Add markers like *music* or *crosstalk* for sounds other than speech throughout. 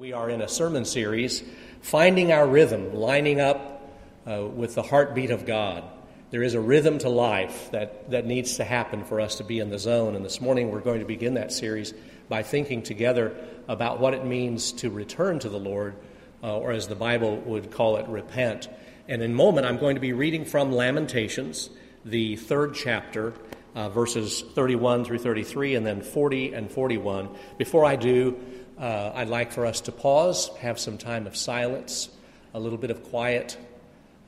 We are in a sermon series, Finding Our Rhythm, lining up uh, with the heartbeat of God. There is a rhythm to life that, that needs to happen for us to be in the zone. And this morning we're going to begin that series by thinking together about what it means to return to the Lord, uh, or as the Bible would call it, repent. And in a moment, I'm going to be reading from Lamentations, the third chapter, uh, verses 31 through 33, and then 40 and 41. Before I do, uh, I'd like for us to pause, have some time of silence, a little bit of quiet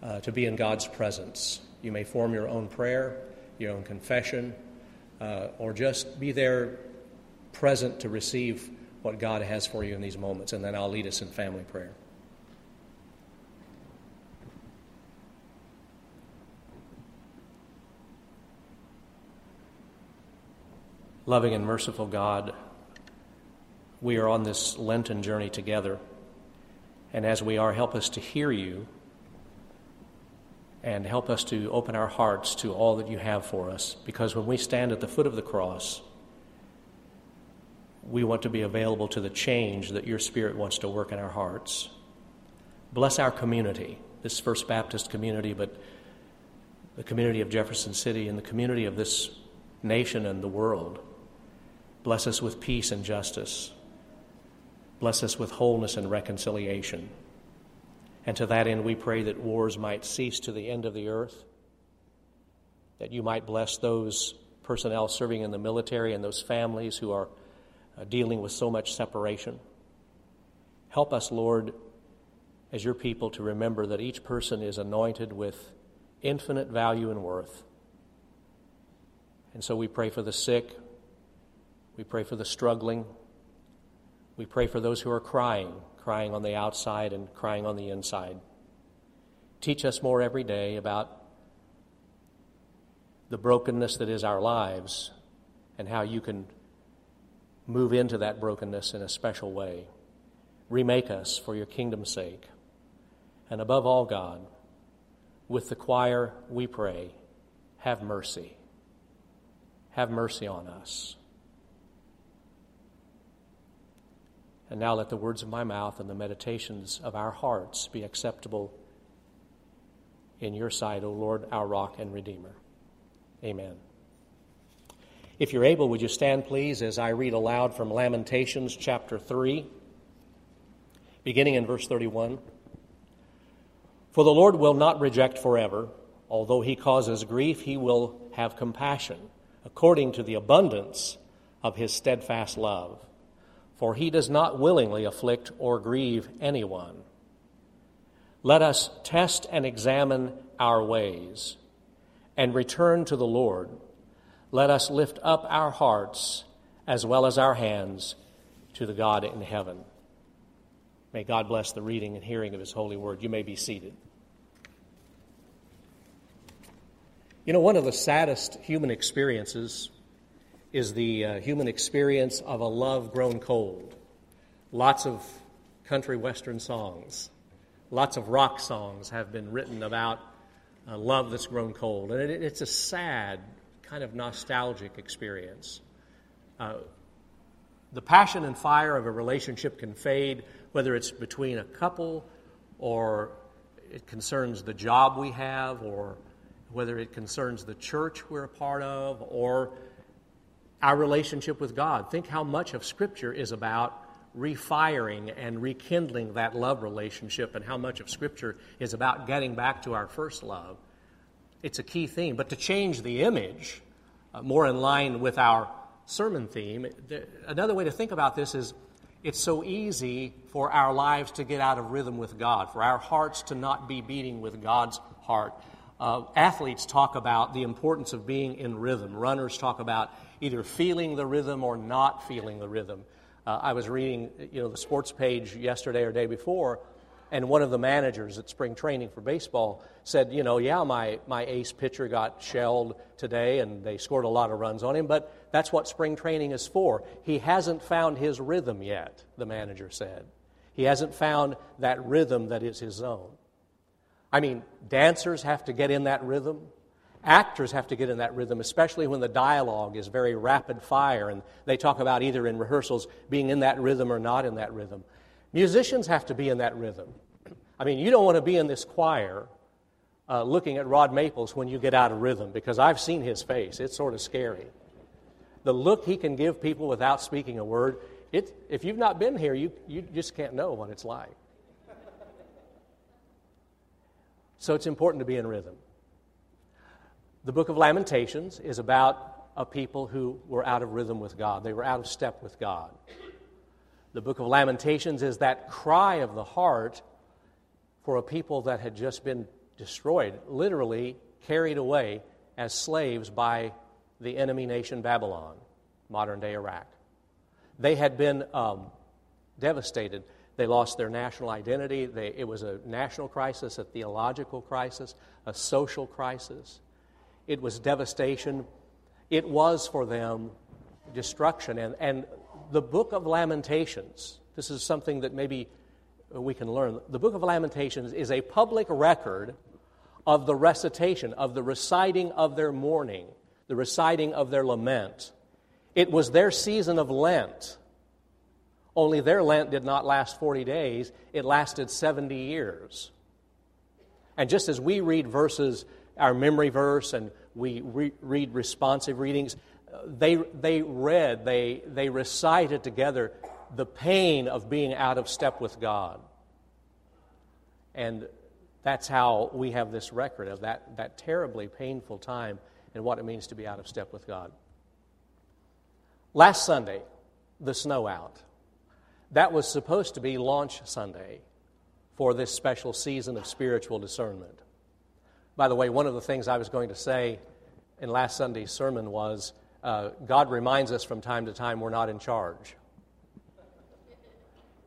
uh, to be in God's presence. You may form your own prayer, your own confession, uh, or just be there present to receive what God has for you in these moments, and then I'll lead us in family prayer. Loving and merciful God, we are on this Lenten journey together. And as we are, help us to hear you and help us to open our hearts to all that you have for us. Because when we stand at the foot of the cross, we want to be available to the change that your Spirit wants to work in our hearts. Bless our community, this First Baptist community, but the community of Jefferson City and the community of this nation and the world. Bless us with peace and justice. Bless us with wholeness and reconciliation. And to that end, we pray that wars might cease to the end of the earth, that you might bless those personnel serving in the military and those families who are uh, dealing with so much separation. Help us, Lord, as your people, to remember that each person is anointed with infinite value and worth. And so we pray for the sick, we pray for the struggling. We pray for those who are crying, crying on the outside and crying on the inside. Teach us more every day about the brokenness that is our lives and how you can move into that brokenness in a special way. Remake us for your kingdom's sake. And above all, God, with the choir, we pray, have mercy. Have mercy on us. And now let the words of my mouth and the meditations of our hearts be acceptable in your sight, O Lord, our rock and redeemer. Amen. If you're able, would you stand, please, as I read aloud from Lamentations chapter 3, beginning in verse 31. For the Lord will not reject forever. Although he causes grief, he will have compassion, according to the abundance of his steadfast love for he does not willingly afflict or grieve anyone. Let us test and examine our ways and return to the Lord. Let us lift up our hearts as well as our hands to the God in heaven. May God bless the reading and hearing of his holy word. You may be seated. You know, one of the saddest human experiences is the uh, human experience of a love grown cold. Lots of country western songs, lots of rock songs have been written about love that's grown cold. And it, it's a sad, kind of nostalgic experience. Uh, the passion and fire of a relationship can fade, whether it's between a couple or it concerns the job we have or whether it concerns the church we're a part of or our relationship with God. Think how much of Scripture is about refiring and rekindling that love relationship, and how much of Scripture is about getting back to our first love. It's a key theme. But to change the image uh, more in line with our sermon theme, the, another way to think about this is it's so easy for our lives to get out of rhythm with God, for our hearts to not be beating with God's heart. Uh, athletes talk about the importance of being in rhythm. Runners talk about either feeling the rhythm or not feeling the rhythm. Uh, I was reading, you know, the sports page yesterday or day before, and one of the managers at spring training for baseball said, you know, yeah, my, my ace pitcher got shelled today and they scored a lot of runs on him, but that's what spring training is for. He hasn't found his rhythm yet, the manager said. He hasn't found that rhythm that is his own. I mean, dancers have to get in that rhythm. Actors have to get in that rhythm, especially when the dialogue is very rapid fire and they talk about either in rehearsals being in that rhythm or not in that rhythm. Musicians have to be in that rhythm. *clears throat* I mean, you don't want to be in this choir uh, looking at Rod Maples when you get out of rhythm because I've seen his face. It's sort of scary. The look he can give people without speaking a word, it, if you've not been here, you, you just can't know what it's like. So it's important to be in rhythm. The book of Lamentations is about a people who were out of rhythm with God, they were out of step with God. The book of Lamentations is that cry of the heart for a people that had just been destroyed, literally carried away as slaves by the enemy nation Babylon, modern day Iraq. They had been um, devastated. They lost their national identity. They, it was a national crisis, a theological crisis, a social crisis. It was devastation. It was for them destruction. And, and the book of Lamentations, this is something that maybe we can learn. The book of Lamentations is a public record of the recitation, of the reciting of their mourning, the reciting of their lament. It was their season of Lent. Only their Lent did not last 40 days, it lasted 70 years. And just as we read verses, our memory verse, and we re- read responsive readings, they, they read, they, they recited together the pain of being out of step with God. And that's how we have this record of that, that terribly painful time and what it means to be out of step with God. Last Sunday, the snow out. That was supposed to be launch Sunday for this special season of spiritual discernment. By the way, one of the things I was going to say in last Sunday's sermon was uh, God reminds us from time to time we're not in charge.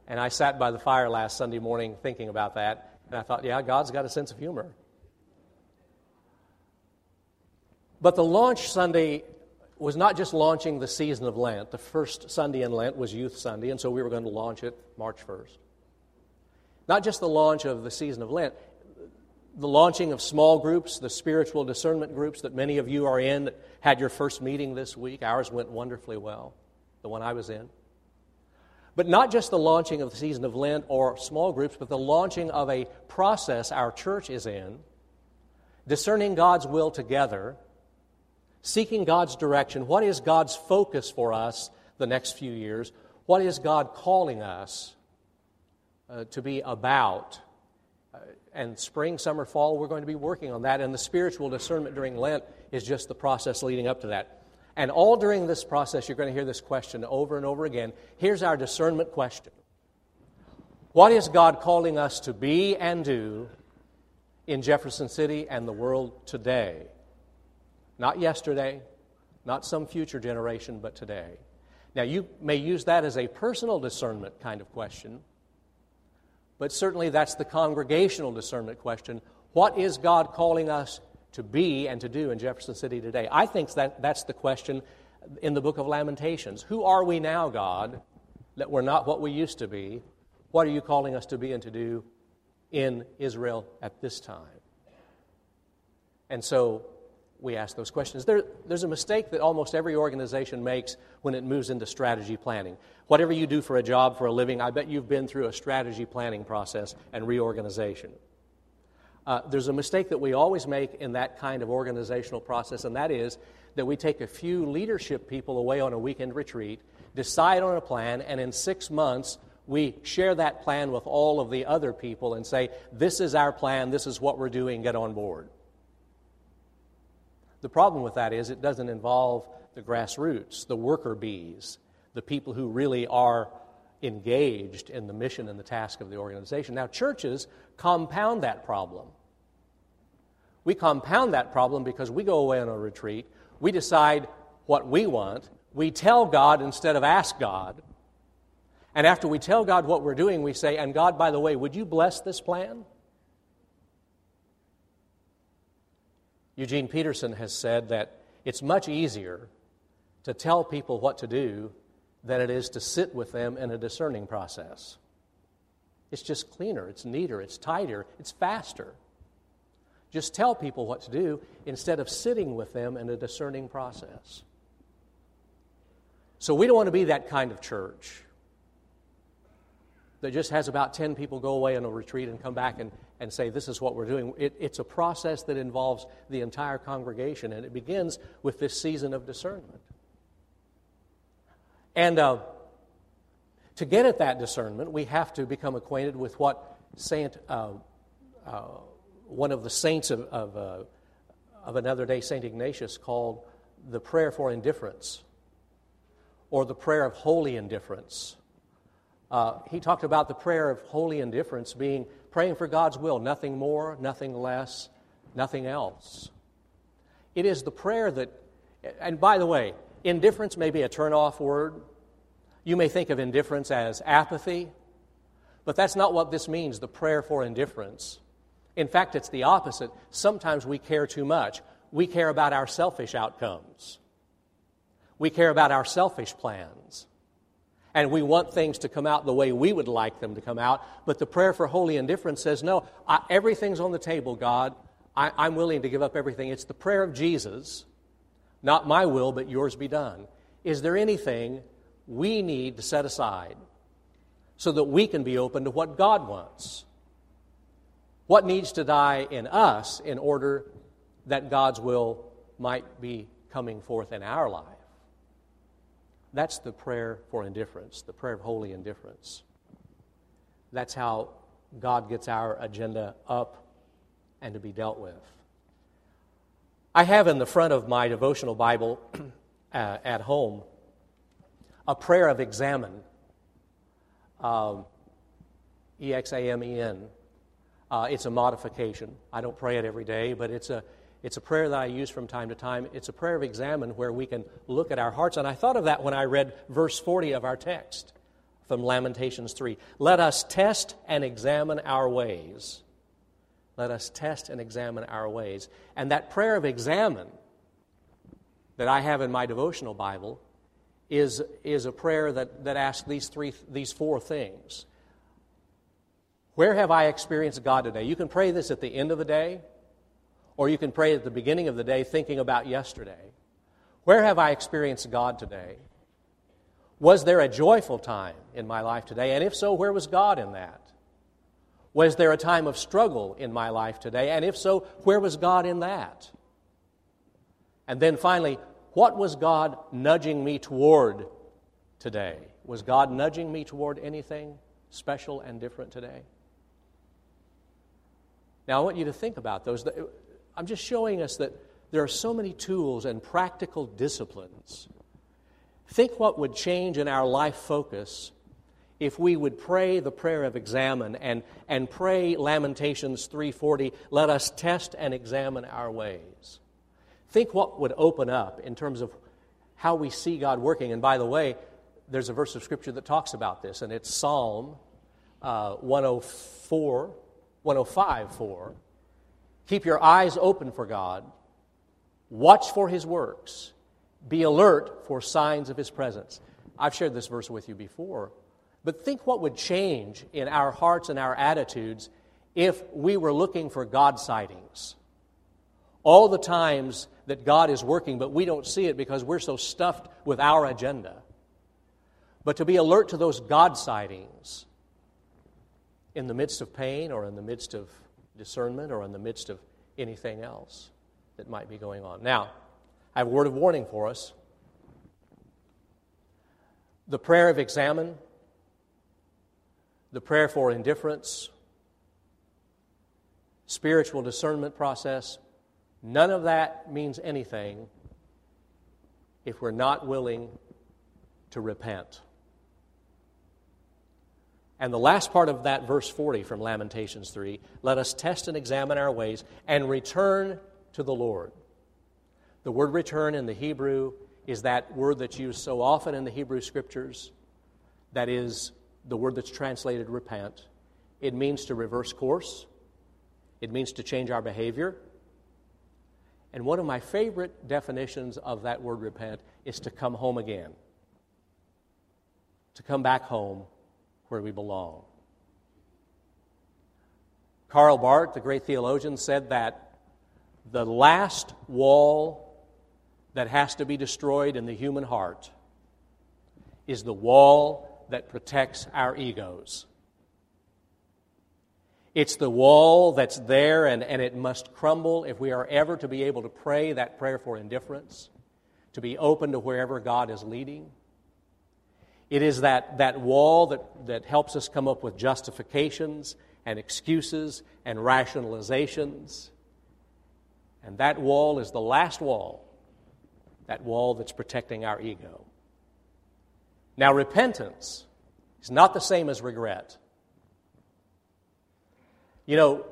And I sat by the fire last Sunday morning thinking about that, and I thought, yeah, God's got a sense of humor. But the launch Sunday was not just launching the season of Lent. The first Sunday in Lent was Youth Sunday, and so we were going to launch it March 1st. Not just the launch of the season of Lent, the launching of small groups, the spiritual discernment groups that many of you are in, that had your first meeting this week. Ours went wonderfully well, the one I was in. But not just the launching of the season of Lent or small groups, but the launching of a process our church is in, discerning God's will together, seeking God's direction. What is God's focus for us the next few years? What is God calling us uh, to be about? And spring, summer, fall, we're going to be working on that. And the spiritual discernment during Lent is just the process leading up to that. And all during this process, you're going to hear this question over and over again. Here's our discernment question What is God calling us to be and do in Jefferson City and the world today? Not yesterday, not some future generation, but today. Now, you may use that as a personal discernment kind of question. But certainly that's the congregational discernment question. What is God calling us to be and to do in Jefferson City today? I think that that's the question in the book of Lamentations. Who are we now, God, that we're not what we used to be? What are you calling us to be and to do in Israel at this time? And so we ask those questions. There, there's a mistake that almost every organization makes when it moves into strategy planning. Whatever you do for a job, for a living, I bet you've been through a strategy planning process and reorganization. Uh, there's a mistake that we always make in that kind of organizational process, and that is that we take a few leadership people away on a weekend retreat, decide on a plan, and in six months, we share that plan with all of the other people and say, This is our plan, this is what we're doing, get on board. The problem with that is it doesn't involve the grassroots, the worker bees, the people who really are engaged in the mission and the task of the organization. Now, churches compound that problem. We compound that problem because we go away on a retreat, we decide what we want, we tell God instead of ask God. And after we tell God what we're doing, we say, And God, by the way, would you bless this plan? Eugene Peterson has said that it's much easier to tell people what to do than it is to sit with them in a discerning process. It's just cleaner, it's neater, it's tighter, it's faster. Just tell people what to do instead of sitting with them in a discerning process. So we don't want to be that kind of church that just has about 10 people go away on a retreat and come back and, and say, This is what we're doing. It, it's a process that involves the entire congregation, and it begins with this season of discernment. And uh, to get at that discernment, we have to become acquainted with what Saint, uh, uh, one of the saints of, of, uh, of another day, St. Ignatius, called the prayer for indifference or the prayer of holy indifference. Uh, he talked about the prayer of holy indifference being praying for God's will, nothing more, nothing less, nothing else. It is the prayer that, and by the way, indifference may be a turn-off word. You may think of indifference as apathy, but that's not what this means, the prayer for indifference. In fact, it's the opposite. Sometimes we care too much. We care about our selfish outcomes. We care about our selfish plans. And we want things to come out the way we would like them to come out. But the prayer for holy indifference says, No, I, everything's on the table, God. I, I'm willing to give up everything. It's the prayer of Jesus, not my will, but yours be done. Is there anything we need to set aside so that we can be open to what God wants? What needs to die in us in order that God's will might be coming forth in our life? That's the prayer for indifference, the prayer of holy indifference. That's how God gets our agenda up and to be dealt with. I have in the front of my devotional Bible *clears throat* uh, at home a prayer of examen, um, E X A M E N. Uh, it's a modification. I don't pray it every day, but it's a, it's a prayer that I use from time to time. It's a prayer of examen where we can look at our hearts. And I thought of that when I read verse 40 of our text from Lamentations 3. Let us test and examine our ways. Let us test and examine our ways. And that prayer of examen that I have in my devotional Bible is, is a prayer that, that asks these, three, these four things. Where have I experienced God today? You can pray this at the end of the day. Or you can pray at the beginning of the day thinking about yesterday. Where have I experienced God today? Was there a joyful time in my life today? And if so, where was God in that? Was there a time of struggle in my life today? And if so, where was God in that? And then finally, what was God nudging me toward today? Was God nudging me toward anything special and different today? Now, I want you to think about those. I'm just showing us that there are so many tools and practical disciplines. Think what would change in our life focus if we would pray the prayer of examen and, and pray Lamentations 3:40, let us test and examine our ways. Think what would open up in terms of how we see God working. And by the way, there's a verse of Scripture that talks about this, and it's Psalm uh, 104, 105 4. Keep your eyes open for God. Watch for His works. Be alert for signs of His presence. I've shared this verse with you before, but think what would change in our hearts and our attitudes if we were looking for God sightings. All the times that God is working, but we don't see it because we're so stuffed with our agenda. But to be alert to those God sightings in the midst of pain or in the midst of discernment or in the midst of anything else that might be going on. Now, I have a word of warning for us. The prayer of examen, the prayer for indifference, spiritual discernment process, none of that means anything if we're not willing to repent. And the last part of that, verse 40 from Lamentations 3 let us test and examine our ways and return to the Lord. The word return in the Hebrew is that word that's used so often in the Hebrew scriptures. That is the word that's translated repent. It means to reverse course, it means to change our behavior. And one of my favorite definitions of that word repent is to come home again, to come back home where we belong. Karl Barth, the great theologian, said that the last wall that has to be destroyed in the human heart is the wall that protects our egos. It's the wall that's there and, and it must crumble if we are ever to be able to pray that prayer for indifference, to be open to wherever God is leading. It is that, that wall that, that helps us come up with justifications and excuses and rationalizations. And that wall is the last wall, that wall that's protecting our ego. Now, repentance is not the same as regret. You know,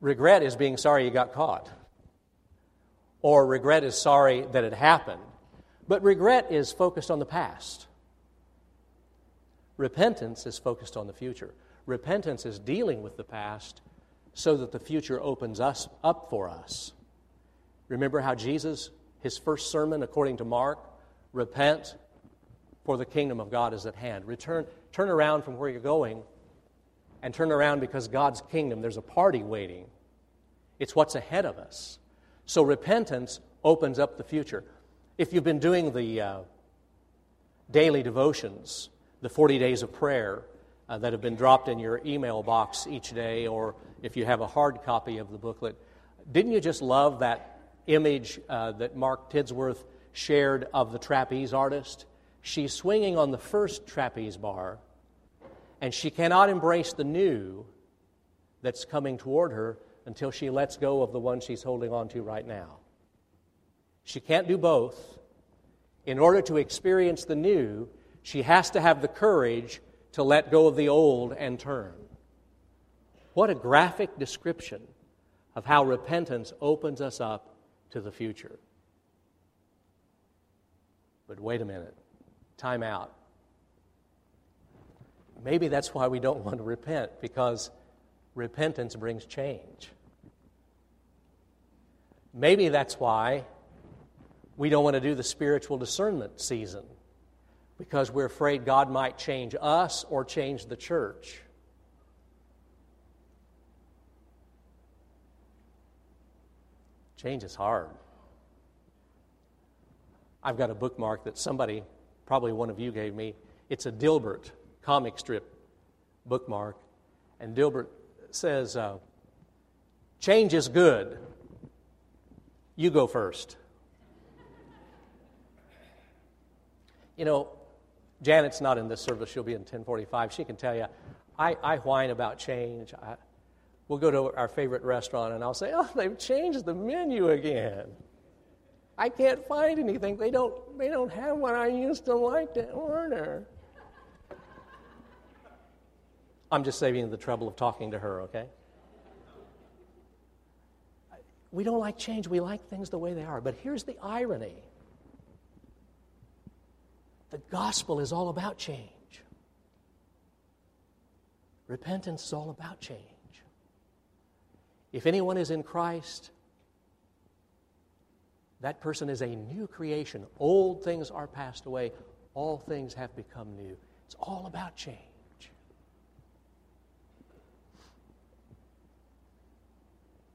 regret is being sorry you got caught, or regret is sorry that it happened. But regret is focused on the past. Repentance is focused on the future. Repentance is dealing with the past so that the future opens us up for us. Remember how Jesus, his first sermon, according to Mark, repent, for the kingdom of God is at hand. Return, turn around from where you're going and turn around because God's kingdom, there's a party waiting. It's what's ahead of us. So repentance opens up the future. If you've been doing the uh, daily devotions, the 40 days of prayer uh, that have been dropped in your email box each day, or if you have a hard copy of the booklet, didn't you just love that image uh, that Mark Tidsworth shared of the trapeze artist? She's swinging on the first trapeze bar and she cannot embrace the new that's coming toward her until she lets go of the one she's holding on to right now. She can't do both. In order to experience the new, she has to have the courage to let go of the old and turn. What a graphic description of how repentance opens us up to the future. But wait a minute. Time out. Maybe that's why we don't want to repent, because repentance brings change. Maybe that's why we don't want to do the spiritual discernment season, because we're afraid God might change us or change the church. Change is hard. I've got a bookmark that somebody, probably one of you, gave me. It's a Dilbert comic strip bookmark. And Dilbert says, uh, Change is good. You go first. You know, Janet's not in this service. She'll be in 1045. She can tell you, I, I whine about change. I, we'll go to our favorite restaurant and I'll say, oh, they've changed the menu again. I can't find anything. They don't, they don't have what I used to like to order. I'm just saving the trouble of talking to her, okay? We don't like change. We like things the way they are. But here's the irony the gospel is all about change. Repentance is all about change. If anyone is in Christ, that person is a new creation. Old things are passed away, all things have become new. It's all about change.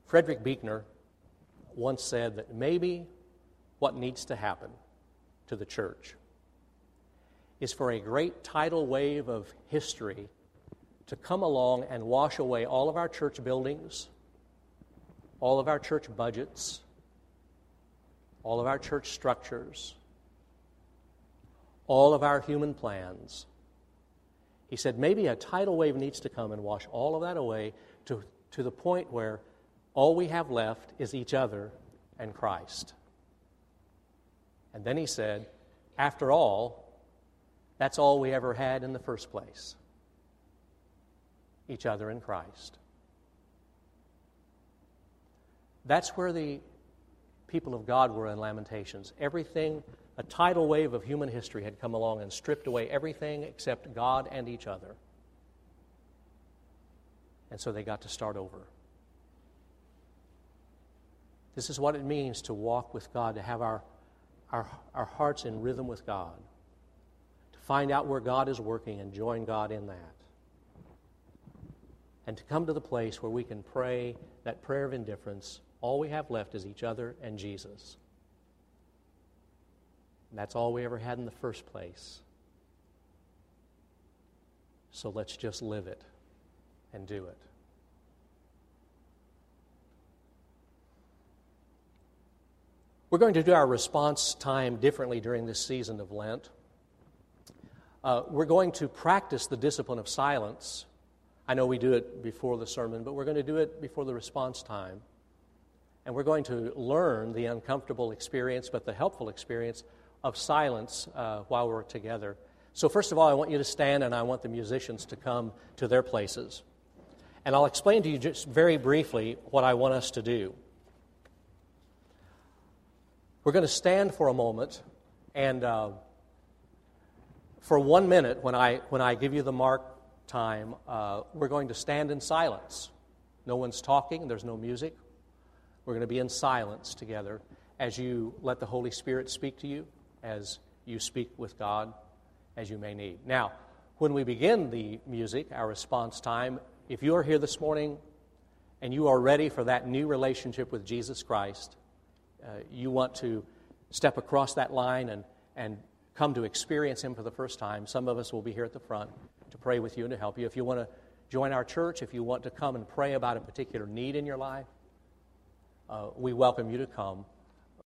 Frederick Buechner once said that maybe what needs to happen to the church is for a great tidal wave of history to come along and wash away all of our church buildings, all of our church budgets, all of our church structures, all of our human plans. He said maybe a tidal wave needs to come and wash all of that away to, to the point where all we have left is each other and Christ. And then he said, After all, that's all we ever had in the first place each other in Christ. That's where the people of God were in Lamentations. Everything, a tidal wave of human history had come along and stripped away everything except God and each other. And so they got to start over. This is what it means to walk with God, to have our, our, our hearts in rhythm with God, Find out where God is working and join God in that. And to come to the place where we can pray that prayer of indifference, all we have left is each other and Jesus. And that's all we ever had in the first place. So let's just live it and do it. We're going to do our response time differently during this season of Lent. Uh, we're going to practice the discipline of silence. I know we do it before the sermon, but we're going to do it before the response time. And we're going to learn the uncomfortable experience, but the helpful experience of silence uh, while we're together. So, first of all, I want you to stand and I want the musicians to come to their places. And I'll explain to you just very briefly what I want us to do. We're going to stand for a moment, and uh, for one minute, when I, when I give you the mark time, uh, we're going to stand in silence. No one's talking, there's no music. We're going to be in silence together as you let the Holy Spirit speak to you, as you speak with God, as you may need. Now, when we begin the music, our response time, if you are here this morning and you are ready for that new relationship with Jesus Christ, uh, you want to step across that line and, and come to experience Him for the first time, some of us will be here at the front to pray with you and to help you. If you want to join our church, if you want to come and pray about a particular need in your life, uh, we welcome you to come